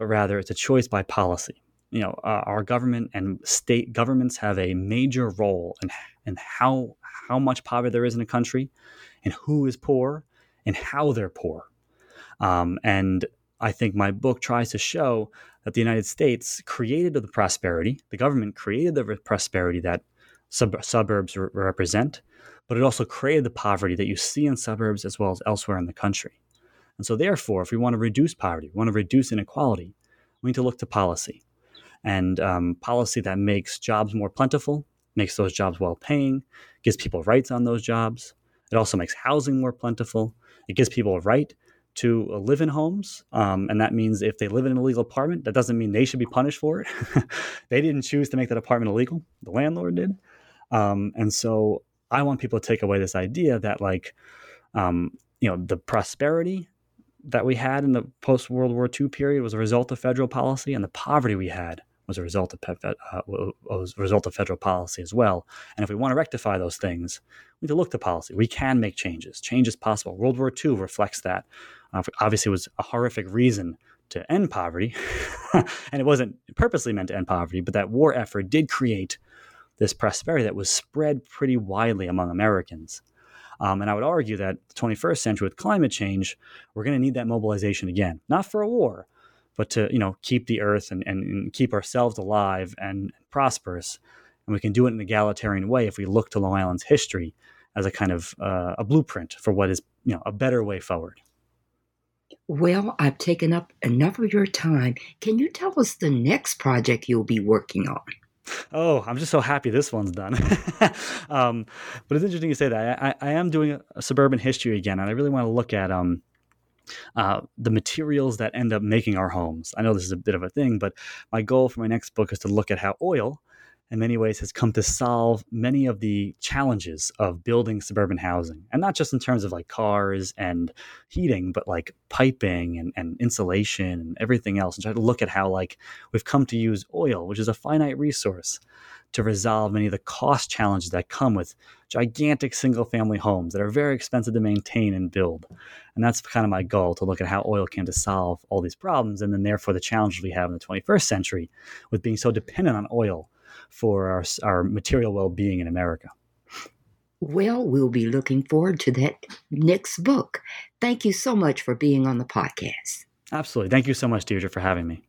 but rather it's a choice by policy. You know, uh, our government and state governments have a major role in, in how how much poverty there is in a country and who is poor and how they're poor. Um, and I think my book tries to show that the United States created the prosperity, the government created the prosperity that sub- suburbs re- represent, but it also created the poverty that you see in suburbs as well as elsewhere in the country. And so, therefore, if we want to reduce poverty, we want to reduce inequality, we need to look to policy and um, policy that makes jobs more plentiful, makes those jobs well paying, gives people rights on those jobs. It also makes housing more plentiful. It gives people a right to live in homes. Um, and that means if they live in an illegal apartment, that doesn't mean they should be punished for it. (laughs) they didn't choose to make that apartment illegal, the landlord did. Um, and so I want people to take away this idea that, like, um, you know, the prosperity that we had in the post World War II period was a result of federal policy, and the poverty we had was a result of uh, was a result of federal policy as well. And if we want to rectify those things, we need to look to policy. We can make changes. Change is possible. World War II reflects that. Uh, obviously, it was a horrific reason to end poverty, (laughs) and it wasn't purposely meant to end poverty, but that war effort did create this prosperity that was spread pretty widely among Americans. Um, and I would argue that the 21st century with climate change, we're going to need that mobilization again, not for a war, but to you know keep the earth and, and, and keep ourselves alive and prosperous. And we can do it in an egalitarian way if we look to Long Island's history as a kind of uh, a blueprint for what is you know a better way forward. Well, I've taken up enough of your time. Can you tell us the next project you'll be working on? Oh, I'm just so happy this one's done. (laughs) um, but it's interesting you say that. I, I am doing a, a, suburban history again, and I really want to look at um, uh, the materials that end up making our homes. I know this is a bit of a thing, but my goal for my next book is to look at how oil, in many ways, has come to solve many of the challenges of building suburban housing. And not just in terms of like cars and heating, but like piping and, and insulation and everything else. And try to look at how like we've come to use oil, which is a finite resource to resolve many of the cost challenges that come with gigantic single family homes that are very expensive to maintain and build. And that's kind of my goal to look at how oil came to solve all these problems and then therefore the challenges we have in the 21st century with being so dependent on oil for our, our material well being in America. Well, we'll be looking forward to that next book. Thank you so much for being on the podcast. Absolutely. Thank you so much, Deirdre, for having me.